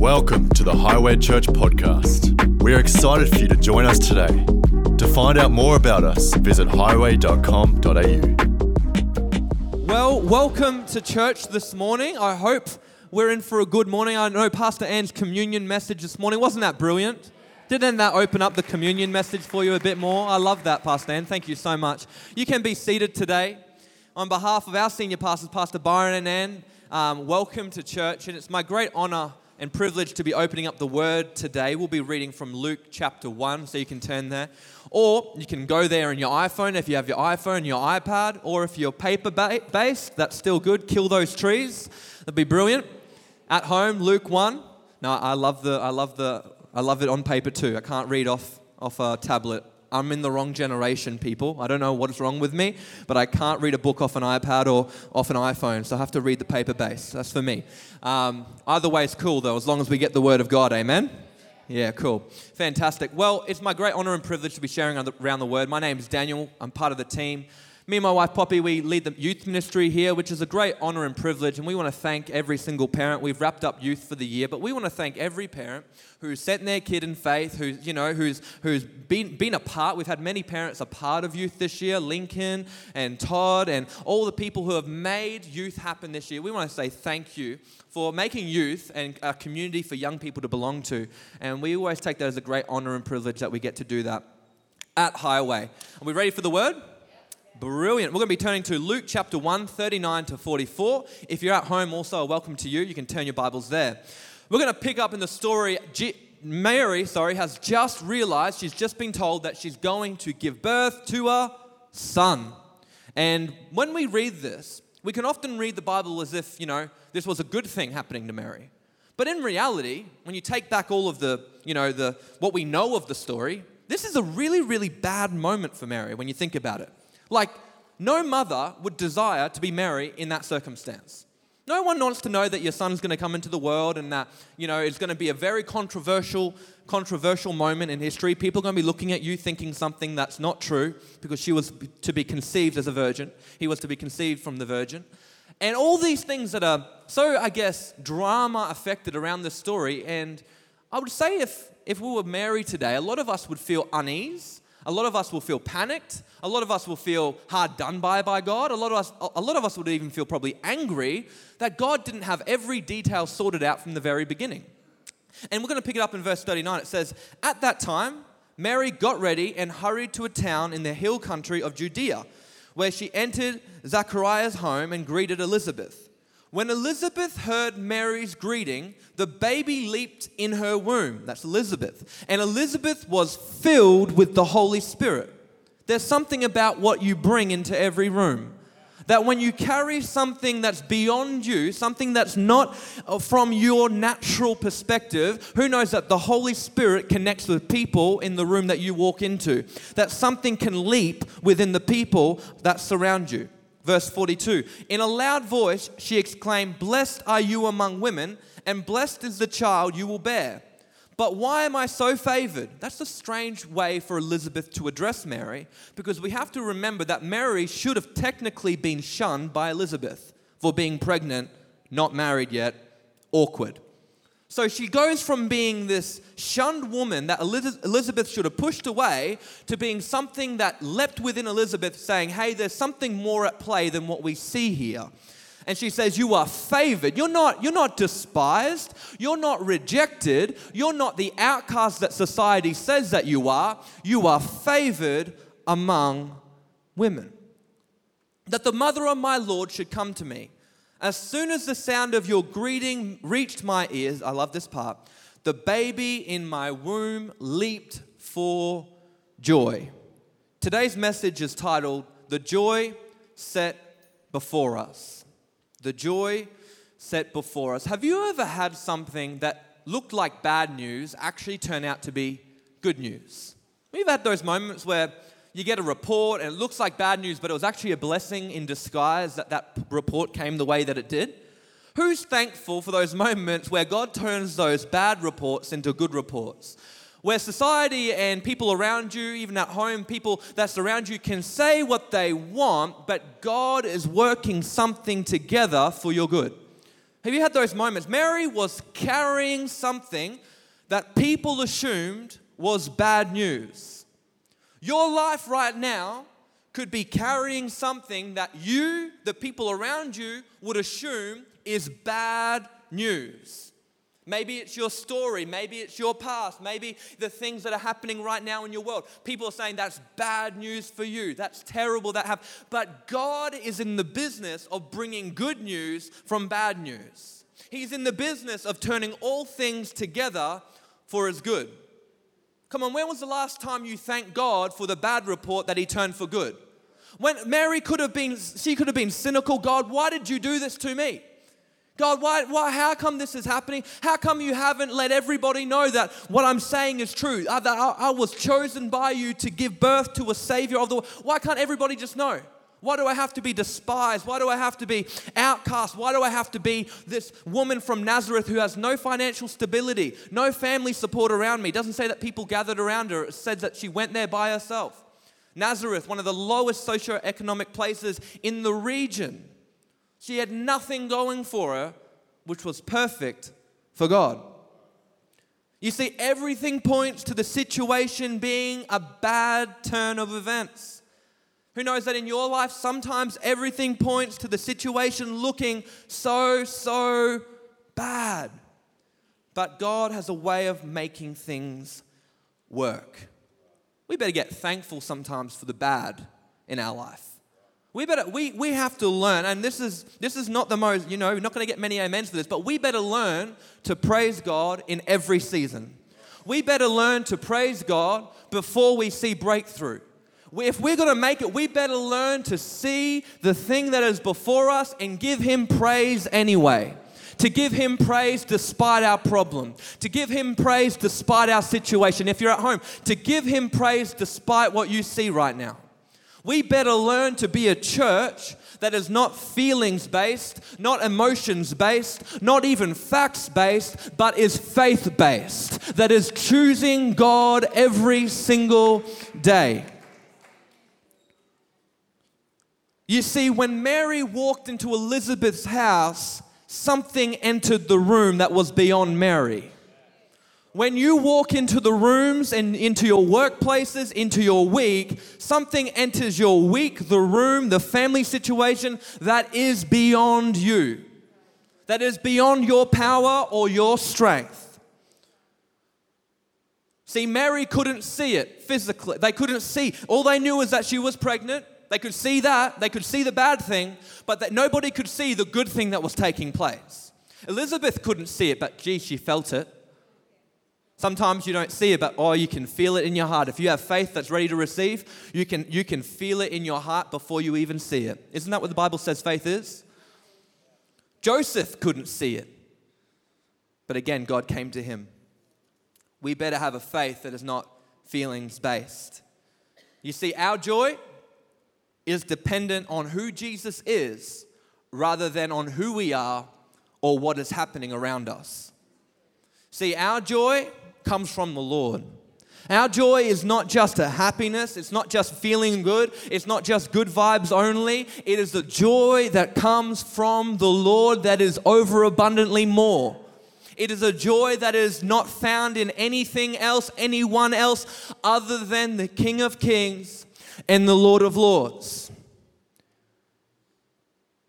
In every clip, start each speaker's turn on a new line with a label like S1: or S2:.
S1: Welcome to the Highway Church podcast. We are excited for you to join us today. To find out more about us, visit highway.com.au.
S2: Well, welcome to church this morning. I hope we're in for a good morning. I know Pastor Ann's communion message this morning wasn't that brilliant? Didn't that open up the communion message for you a bit more? I love that, Pastor Ann. Thank you so much. You can be seated today. On behalf of our senior pastors, Pastor Byron and Ann, um, welcome to church. And it's my great honor and privileged to be opening up the word today. We'll be reading from Luke chapter 1, so you can turn there. Or you can go there on your iPhone if you have your iPhone, your iPad, or if you're paper based, that's still good. Kill those trees. That'd be brilliant. At home, Luke 1. No, I love the I love the I love it on paper too. I can't read off, off a tablet. I'm in the wrong generation, people. I don't know what is wrong with me, but I can't read a book off an iPad or off an iPhone, so I have to read the paper base. That's for me. Um, either way it's cool, though, as long as we get the Word of God. Amen? Yeah, cool. Fantastic. Well, it's my great honor and privilege to be sharing around the Word. My name is Daniel. I'm part of the team. Me and my wife Poppy, we lead the youth ministry here, which is a great honor and privilege, and we want to thank every single parent. We've wrapped up youth for the year, but we want to thank every parent who's setting their kid in faith, who's you know who's who's been been a part. We've had many parents a part of youth this year, Lincoln and Todd, and all the people who have made youth happen this year. We want to say thank you for making youth and a community for young people to belong to, and we always take that as a great honor and privilege that we get to do that at Highway. Are we ready for the word? Brilliant. We're going to be turning to Luke chapter 1, 39 to 44. If you're at home, also, welcome to you. You can turn your Bibles there. We're going to pick up in the story. G- Mary, sorry, has just realized, she's just been told that she's going to give birth to a son. And when we read this, we can often read the Bible as if, you know, this was a good thing happening to Mary. But in reality, when you take back all of the, you know, the what we know of the story, this is a really, really bad moment for Mary when you think about it. Like, no mother would desire to be Mary in that circumstance. No one wants to know that your son's going to come into the world and that, you know, it's going to be a very controversial, controversial moment in history. People are going to be looking at you thinking something that's not true because she was to be conceived as a virgin. He was to be conceived from the virgin. And all these things that are so, I guess, drama affected around this story. And I would say if, if we were Mary today, a lot of us would feel unease a lot of us will feel panicked. A lot of us will feel hard done by by God. A lot of us, a lot of us would even feel probably angry that God didn't have every detail sorted out from the very beginning. And we're going to pick it up in verse 39. It says, At that time, Mary got ready and hurried to a town in the hill country of Judea, where she entered Zachariah's home and greeted Elizabeth. When Elizabeth heard Mary's greeting, the baby leaped in her womb. That's Elizabeth. And Elizabeth was filled with the Holy Spirit. There's something about what you bring into every room. That when you carry something that's beyond you, something that's not uh, from your natural perspective, who knows that the Holy Spirit connects with people in the room that you walk into? That something can leap within the people that surround you. Verse 42 In a loud voice, she exclaimed, Blessed are you among women, and blessed is the child you will bear. But why am I so favored? That's a strange way for Elizabeth to address Mary, because we have to remember that Mary should have technically been shunned by Elizabeth for being pregnant, not married yet, awkward. So she goes from being this shunned woman that Elizabeth should have pushed away to being something that leapt within Elizabeth, saying, Hey, there's something more at play than what we see here. And she says, You are favored. You're not, you're not despised. You're not rejected. You're not the outcast that society says that you are. You are favored among women. That the mother of my Lord should come to me. As soon as the sound of your greeting reached my ears, I love this part, the baby in my womb leaped for joy. Today's message is titled, The Joy Set Before Us. The Joy Set Before Us. Have you ever had something that looked like bad news actually turn out to be good news? We've had those moments where you get a report and it looks like bad news, but it was actually a blessing in disguise that that report came the way that it did. Who's thankful for those moments where God turns those bad reports into good reports? Where society and people around you, even at home, people that surround you can say what they want, but God is working something together for your good. Have you had those moments? Mary was carrying something that people assumed was bad news. Your life right now could be carrying something that you, the people around you, would assume is bad news. Maybe it's your story. Maybe it's your past. Maybe the things that are happening right now in your world. People are saying that's bad news for you. That's terrible that have. But God is in the business of bringing good news from bad news. He's in the business of turning all things together for his good. Come on, when was the last time you thanked God for the bad report that he turned for good? When Mary could have been, she could have been cynical. God, why did you do this to me? God, why, why, how come this is happening? How come you haven't let everybody know that what I'm saying is true? Uh, that I, I was chosen by you to give birth to a Savior of the world. Why can't everybody just know? Why do I have to be despised? Why do I have to be outcast? Why do I have to be this woman from Nazareth who has no financial stability, no family support around me? It doesn't say that people gathered around her, it says that she went there by herself. Nazareth, one of the lowest socioeconomic places in the region. She had nothing going for her, which was perfect for God. You see, everything points to the situation being a bad turn of events. Who knows that in your life, sometimes everything points to the situation looking so, so bad. But God has a way of making things work. We better get thankful sometimes for the bad in our life. We better we, we have to learn, and this is this is not the most, you know, we're not gonna get many amens for this, but we better learn to praise God in every season. We better learn to praise God before we see breakthrough. If we're gonna make it, we better learn to see the thing that is before us and give Him praise anyway to give Him praise despite our problem, to give Him praise despite our situation. If you're at home, to give Him praise despite what you see right now. We better learn to be a church that is not feelings based, not emotions based, not even facts based, but is faith based, that is choosing God every single day. You see, when Mary walked into Elizabeth's house, something entered the room that was beyond Mary. When you walk into the rooms and into your workplaces, into your week, something enters your week, the room, the family situation that is beyond you, that is beyond your power or your strength. See, Mary couldn't see it physically. They couldn't see. All they knew was that she was pregnant. They could see that. They could see the bad thing, but that nobody could see the good thing that was taking place. Elizabeth couldn't see it, but gee, she felt it. Sometimes you don't see it, but oh, you can feel it in your heart. If you have faith that's ready to receive, you can, you can feel it in your heart before you even see it. Isn't that what the Bible says faith is? Joseph couldn't see it. But again, God came to him. We better have a faith that is not feelings based. You see, our joy is dependent on who Jesus is rather than on who we are or what is happening around us. See, our joy comes from the Lord. Our joy is not just a happiness, it's not just feeling good, it's not just good vibes only. It is the joy that comes from the Lord that is overabundantly more. It is a joy that is not found in anything else, anyone else, other than the King of Kings and the Lord of Lords.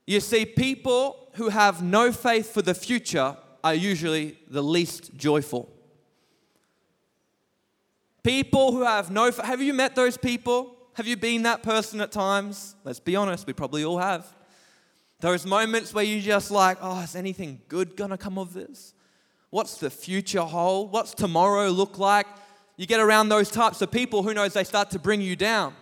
S2: You see, people who have no faith for the future are usually the least joyful. People who have no, have you met those people? Have you been that person at times? Let's be honest, we probably all have. Those moments where you just like, oh, is anything good gonna come of this? What's the future hold? What's tomorrow look like? You get around those types of people, who knows, they start to bring you down.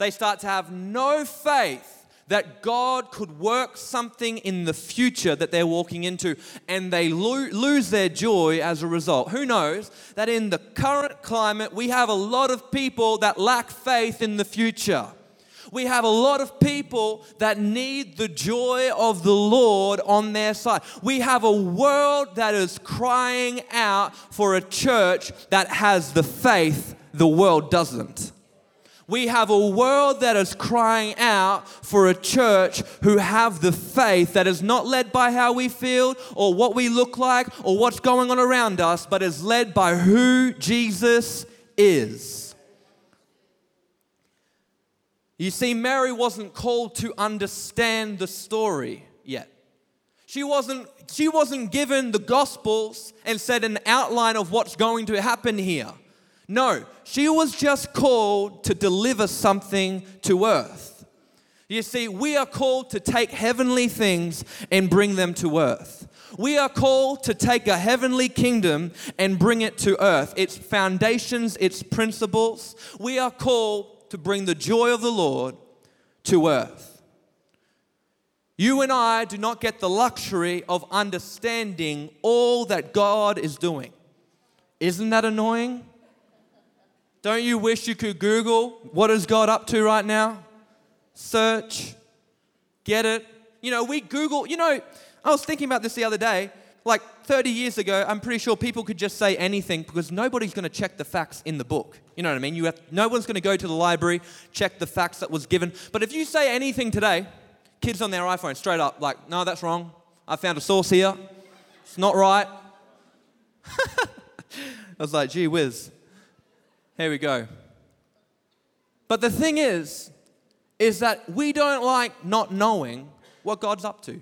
S2: They start to have no faith that God could work something in the future that they're walking into, and they lo- lose their joy as a result. Who knows that in the current climate, we have a lot of people that lack faith in the future. We have a lot of people that need the joy of the Lord on their side. We have a world that is crying out for a church that has the faith the world doesn't. We have a world that is crying out for a church who have the faith that is not led by how we feel or what we look like or what's going on around us, but is led by who Jesus is. You see, Mary wasn't called to understand the story yet. She wasn't, she wasn't given the Gospels and said an outline of what's going to happen here. No, she was just called to deliver something to earth. You see, we are called to take heavenly things and bring them to earth. We are called to take a heavenly kingdom and bring it to earth, its foundations, its principles. We are called to bring the joy of the Lord to earth. You and I do not get the luxury of understanding all that God is doing. Isn't that annoying? Don't you wish you could Google what is God up to right now? Search, get it. You know, we Google, you know, I was thinking about this the other day. Like 30 years ago, I'm pretty sure people could just say anything because nobody's going to check the facts in the book. You know what I mean? You have, no one's going to go to the library, check the facts that was given. But if you say anything today, kids on their iPhone straight up, like, no, that's wrong. I found a source here. It's not right. I was like, gee whiz. Here we go. But the thing is, is that we don't like not knowing what God's up to.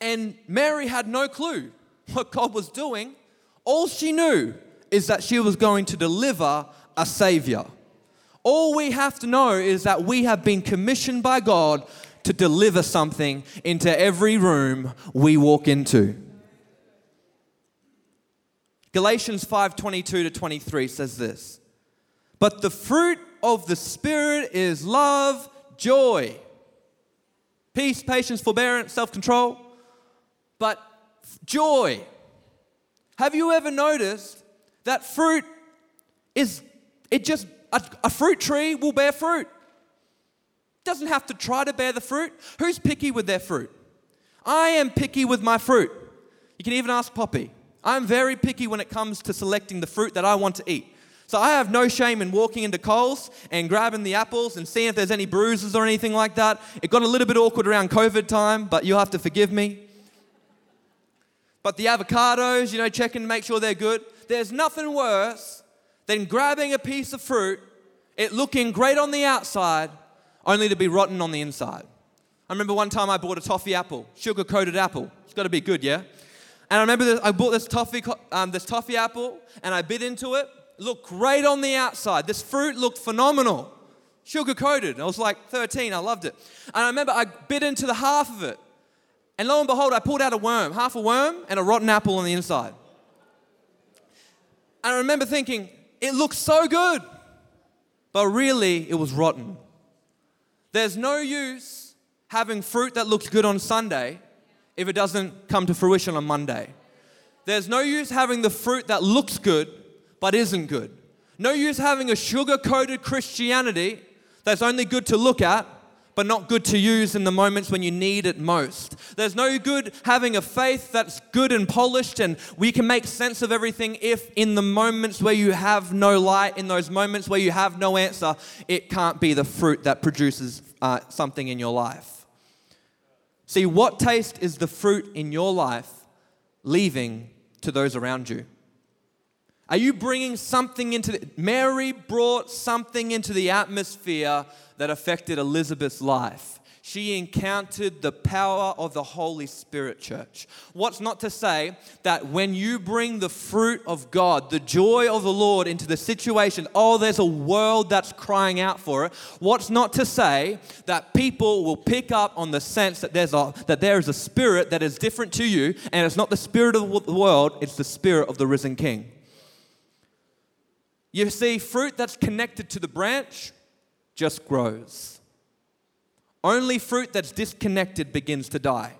S2: And Mary had no clue what God was doing. All she knew is that she was going to deliver a Savior. All we have to know is that we have been commissioned by God to deliver something into every room we walk into. Galatians 5:22 to 23 says this. But the fruit of the spirit is love, joy, peace, patience, forbearance, self-control. But joy. Have you ever noticed that fruit is it just a, a fruit tree will bear fruit. Doesn't have to try to bear the fruit. Who's picky with their fruit? I am picky with my fruit. You can even ask Poppy. I'm very picky when it comes to selecting the fruit that I want to eat. So I have no shame in walking into Coles and grabbing the apples and seeing if there's any bruises or anything like that. It got a little bit awkward around COVID time, but you'll have to forgive me. But the avocados, you know, checking to make sure they're good. There's nothing worse than grabbing a piece of fruit, it looking great on the outside, only to be rotten on the inside. I remember one time I bought a toffee apple, sugar coated apple. It's got to be good, yeah? And I remember this, I bought this toffee, um, this toffee apple and I bit into it. it. Looked great on the outside. This fruit looked phenomenal. Sugar coated. I was like 13. I loved it. And I remember I bit into the half of it. And lo and behold, I pulled out a worm, half a worm and a rotten apple on the inside. And I remember thinking, it looks so good, but really it was rotten. There's no use having fruit that looks good on Sunday if it doesn't come to fruition on Monday. There's no use having the fruit that looks good but isn't good. No use having a sugar coated Christianity that's only good to look at but not good to use in the moments when you need it most. There's no good having a faith that's good and polished and we can make sense of everything if in the moments where you have no light, in those moments where you have no answer, it can't be the fruit that produces uh, something in your life. See, what taste is the fruit in your life leaving to those around you? Are you bringing something into the, Mary brought something into the atmosphere that affected Elizabeth's life she encountered the power of the Holy Spirit, church. What's not to say that when you bring the fruit of God, the joy of the Lord into the situation, oh, there's a world that's crying out for it. What's not to say that people will pick up on the sense that there's a that there is a spirit that is different to you, and it's not the spirit of the world, it's the spirit of the risen King. You see, fruit that's connected to the branch just grows. Only fruit that's disconnected begins to die.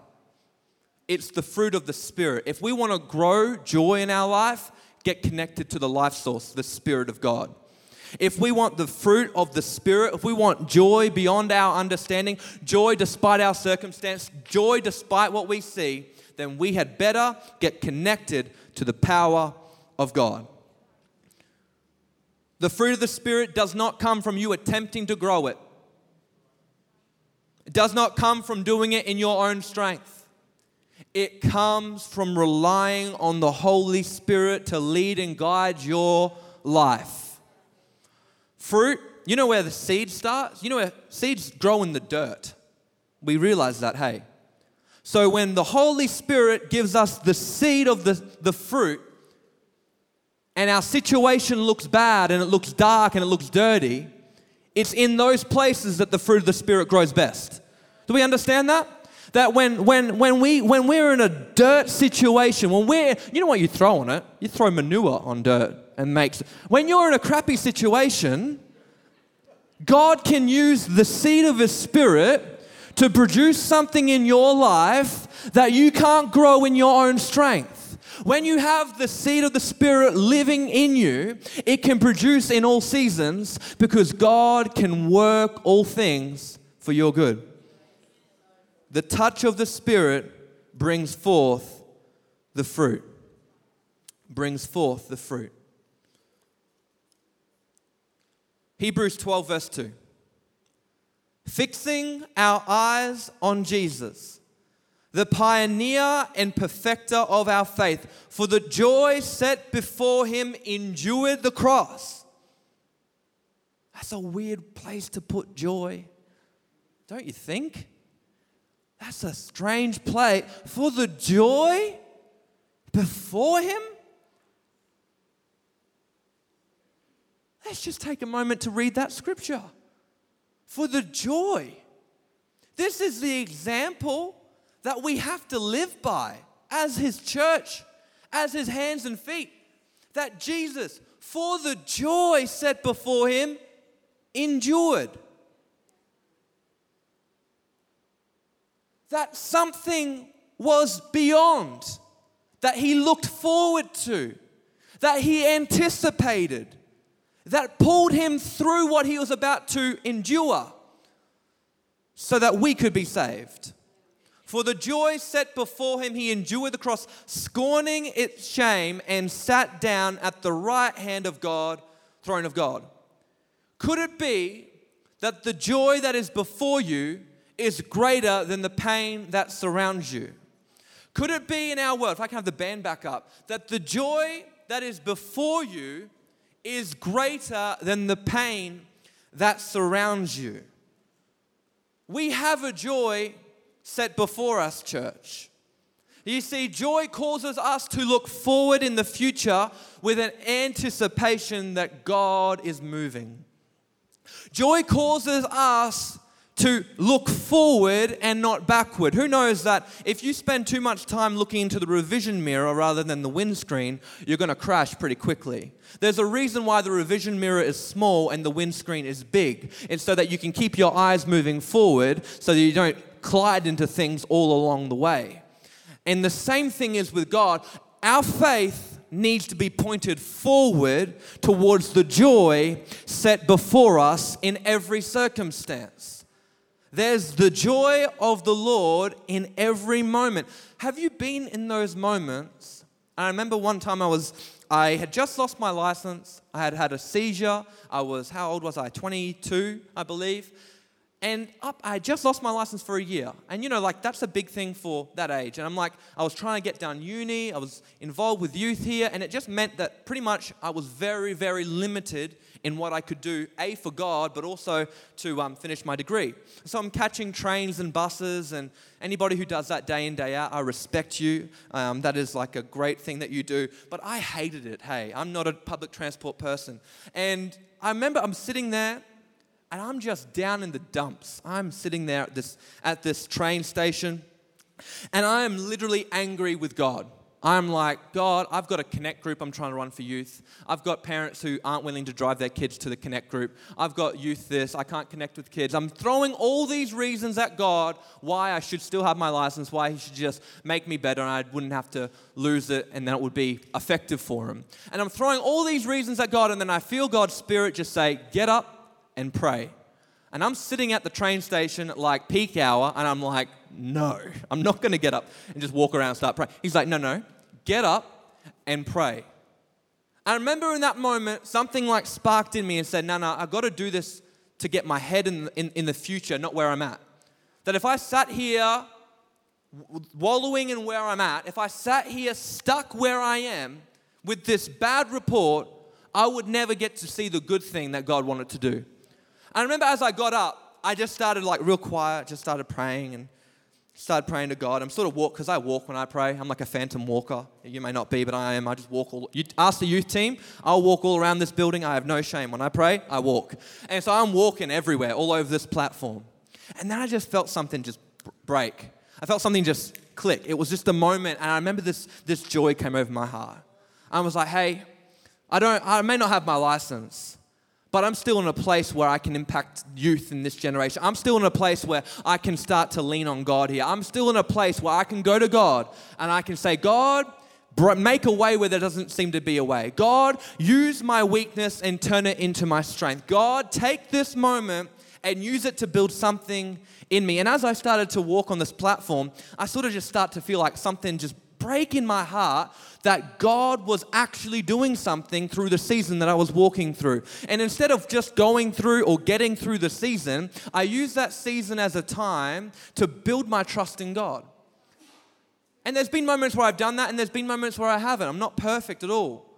S2: It's the fruit of the Spirit. If we want to grow joy in our life, get connected to the life source, the Spirit of God. If we want the fruit of the Spirit, if we want joy beyond our understanding, joy despite our circumstance, joy despite what we see, then we had better get connected to the power of God. The fruit of the Spirit does not come from you attempting to grow it. Does not come from doing it in your own strength. It comes from relying on the Holy Spirit to lead and guide your life. Fruit, you know where the seed starts? You know where seeds grow in the dirt. We realize that, hey. So when the Holy Spirit gives us the seed of the, the fruit, and our situation looks bad and it looks dark and it looks dirty, it's in those places that the fruit of the Spirit grows best. Do we understand that? That when, when, when, we, when we're in a dirt situation, when we're, you know what you throw on it? You throw manure on dirt and makes, when you're in a crappy situation, God can use the seed of His Spirit to produce something in your life that you can't grow in your own strength. When you have the seed of the Spirit living in you, it can produce in all seasons because God can work all things for your good. The touch of the Spirit brings forth the fruit. Brings forth the fruit. Hebrews 12, verse 2. Fixing our eyes on Jesus the pioneer and perfecter of our faith, for the joy set before him endured the cross. That's a weird place to put joy, don't you think? That's a strange place. For the joy before him? Let's just take a moment to read that scripture. For the joy. This is the example that we have to live by as His church, as His hands and feet. That Jesus, for the joy set before Him, endured. That something was beyond, that He looked forward to, that He anticipated, that pulled Him through what He was about to endure so that we could be saved. For the joy set before him, he endured the cross, scorning its shame, and sat down at the right hand of God, throne of God. Could it be that the joy that is before you is greater than the pain that surrounds you? Could it be in our world, if I can have the band back up, that the joy that is before you is greater than the pain that surrounds you? We have a joy set before us, church. You see, joy causes us to look forward in the future with an anticipation that God is moving. Joy causes us to look forward and not backward. Who knows that if you spend too much time looking into the revision mirror rather than the windscreen, you're going to crash pretty quickly. There's a reason why the revision mirror is small and the windscreen is big. It's so that you can keep your eyes moving forward so that you don't collide into things all along the way. And the same thing is with God. Our faith needs to be pointed forward towards the joy set before us in every circumstance. There's the joy of the Lord in every moment. Have you been in those moments? I remember one time I was I had just lost my license. I had had a seizure. I was how old was I? 22, I believe. And up, I just lost my license for a year. And you know, like that's a big thing for that age. And I'm like, I was trying to get down uni, I was involved with youth here, and it just meant that pretty much I was very, very limited in what I could do, A, for God, but also to um, finish my degree. So I'm catching trains and buses, and anybody who does that day in, day out, I respect you. Um, that is like a great thing that you do. But I hated it, hey. I'm not a public transport person. And I remember I'm sitting there and I'm just down in the dumps. I'm sitting there at this, at this train station, and I am literally angry with God. I'm like, God, I've got a connect group I'm trying to run for youth. I've got parents who aren't willing to drive their kids to the connect group. I've got youth this, I can't connect with kids. I'm throwing all these reasons at God why I should still have my license, why He should just make me better and I wouldn't have to lose it and then it would be effective for Him. And I'm throwing all these reasons at God and then I feel God's Spirit just say, Get up, and pray. And I'm sitting at the train station at like peak hour, and I'm like, no, I'm not going to get up and just walk around and start praying. He's like, no, no, get up and pray. I remember in that moment, something like sparked in me and said, No, no, I've got to do this to get my head in, in, in the future, not where I'm at. That if I sat here wallowing in where I'm at, if I sat here stuck where I am with this bad report, I would never get to see the good thing that God wanted to do. I remember as I got up, I just started like real quiet, just started praying and started praying to God. I'm sort of walk because I walk when I pray. I'm like a phantom walker. You may not be, but I am. I just walk all. You ask the youth team. I'll walk all around this building. I have no shame when I pray. I walk, and so I'm walking everywhere, all over this platform. And then I just felt something just break. I felt something just click. It was just a moment, and I remember this this joy came over my heart. I was like, hey, I don't. I may not have my license but I'm still in a place where I can impact youth in this generation. I'm still in a place where I can start to lean on God here. I'm still in a place where I can go to God and I can say, God, make a way where there doesn't seem to be a way. God, use my weakness and turn it into my strength. God, take this moment and use it to build something in me. And as I started to walk on this platform, I sort of just start to feel like something just break in my heart that God was actually doing something through the season that I was walking through. And instead of just going through or getting through the season, I use that season as a time to build my trust in God. And there's been moments where I've done that, and there's been moments where I haven't. I'm not perfect at all.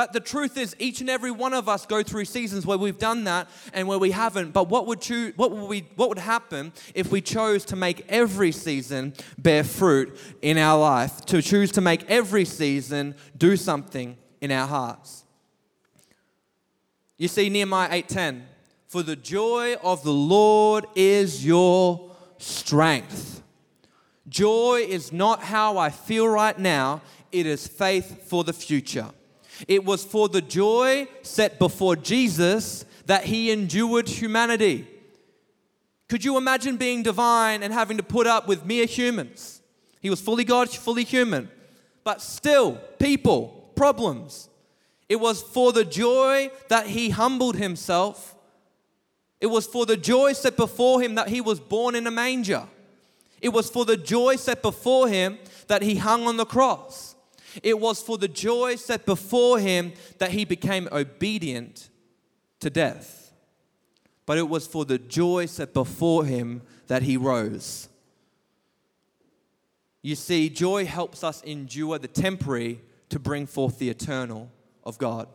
S2: But the truth is, each and every one of us go through seasons where we've done that and where we haven't. But what would, what would, we, what would happen if we chose to make every season bear fruit in our life? To choose to make every season do something in our hearts? You see, Nehemiah 8:10, for the joy of the Lord is your strength. Joy is not how I feel right now, it is faith for the future. It was for the joy set before Jesus that he endured humanity. Could you imagine being divine and having to put up with mere humans? He was fully God, fully human, but still people, problems. It was for the joy that he humbled himself. It was for the joy set before him that he was born in a manger. It was for the joy set before him that he hung on the cross. It was for the joy set before him that he became obedient to death. But it was for the joy set before him that he rose. You see, joy helps us endure the temporary to bring forth the eternal of God.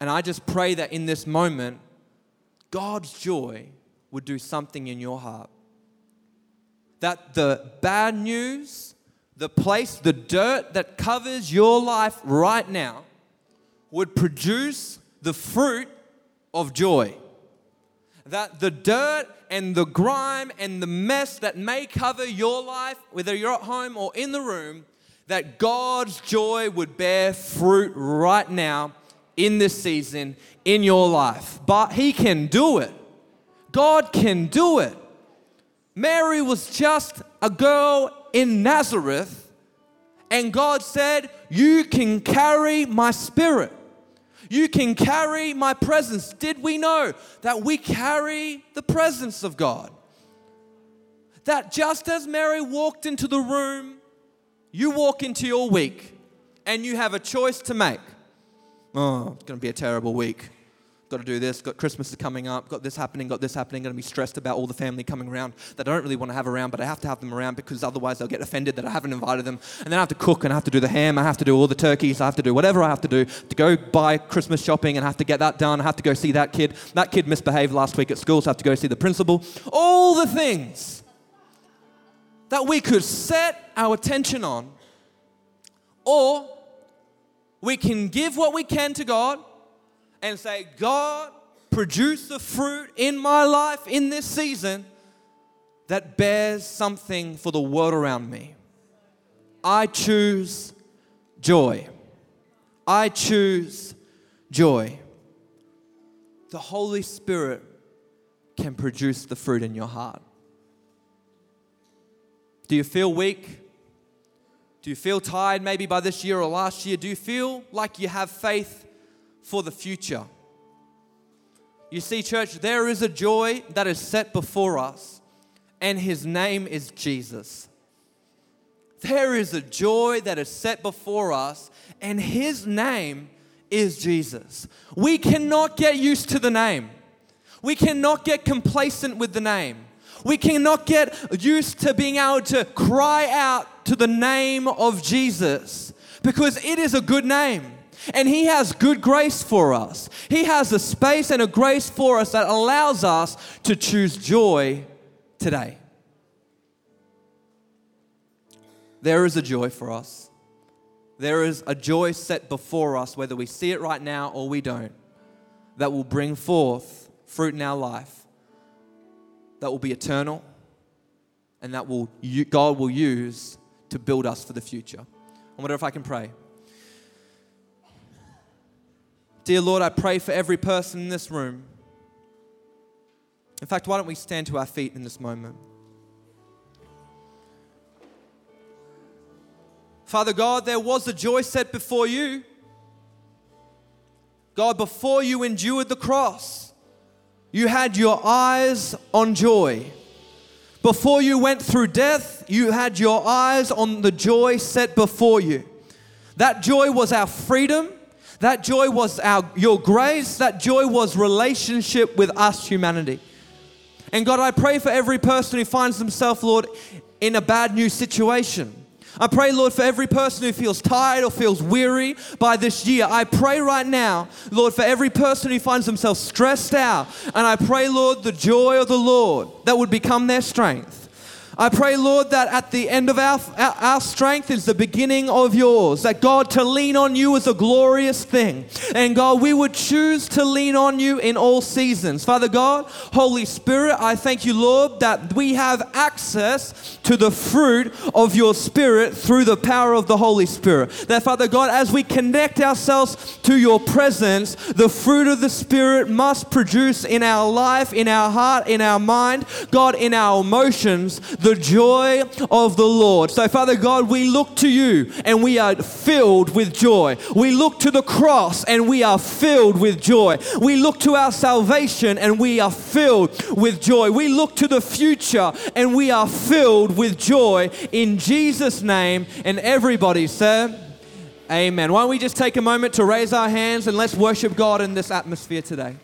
S2: And I just pray that in this moment, God's joy would do something in your heart. That the bad news the place, the dirt that covers your life right now, would produce the fruit of joy. That the dirt and the grime and the mess that may cover your life, whether you're at home or in the room, that God's joy would bear fruit right now in this season in your life. But He can do it. God can do it. Mary was just a girl in Nazareth, and God said, You can carry my spirit. You can carry my presence. Did we know that we carry the presence of God? That just as Mary walked into the room, you walk into your week and you have a choice to make. Oh, it's going to be a terrible week got to do this, got Christmas is coming up, got this happening, got this happening, going to be stressed about all the family coming around that I don't really want to have around, but I have to have them around because otherwise they'll get offended that I haven't invited them. And then I have to cook and I have to do the ham, I have to do all the turkeys, I have to do whatever I have to do to go buy Christmas shopping and have to get that done. I have to go see that kid. That kid misbehaved last week at school, so I have to go see the principal. All the things that we could set our attention on, or we can give what we can to God and say, God, produce the fruit in my life in this season that bears something for the world around me. I choose joy. I choose joy. The Holy Spirit can produce the fruit in your heart. Do you feel weak? Do you feel tired maybe by this year or last year? Do you feel like you have faith for the future. You see, church, there is a joy that is set before us, and his name is Jesus. There is a joy that is set before us, and his name is Jesus. We cannot get used to the name. We cannot get complacent with the name. We cannot get used to being able to cry out to the name of Jesus because it is a good name. And He has good grace for us. He has a space and a grace for us that allows us to choose joy today. There is a joy for us. There is a joy set before us, whether we see it right now or we don't, that will bring forth fruit in our life, that will be eternal, and that will God will use to build us for the future. I wonder if I can pray. Dear Lord, I pray for every person in this room. In fact, why don't we stand to our feet in this moment? Father God, there was a joy set before you. God, before you endured the cross, you had your eyes on joy. Before you went through death, you had your eyes on the joy set before you. That joy was our freedom. That joy was our, your grace. That joy was relationship with us, humanity. And God, I pray for every person who finds themselves, Lord, in a bad new situation. I pray, Lord, for every person who feels tired or feels weary by this year. I pray right now, Lord, for every person who finds themselves stressed out. And I pray, Lord, the joy of the Lord that would become their strength. I pray, Lord, that at the end of our, our strength is the beginning of yours. That God, to lean on you is a glorious thing. And God, we would choose to lean on you in all seasons. Father God, Holy Spirit, I thank you, Lord, that we have access to the fruit of your Spirit through the power of the Holy Spirit. That, Father God, as we connect ourselves to your presence, the fruit of the Spirit must produce in our life, in our heart, in our mind, God, in our emotions the joy of the Lord. So, Father God, we look to you and we are filled with joy. We look to the cross and we are filled with joy. We look to our salvation and we are filled with joy. We look to the future and we are filled with joy in Jesus' name. And everybody said, Amen. Why don't we just take a moment to raise our hands and let's worship God in this atmosphere today?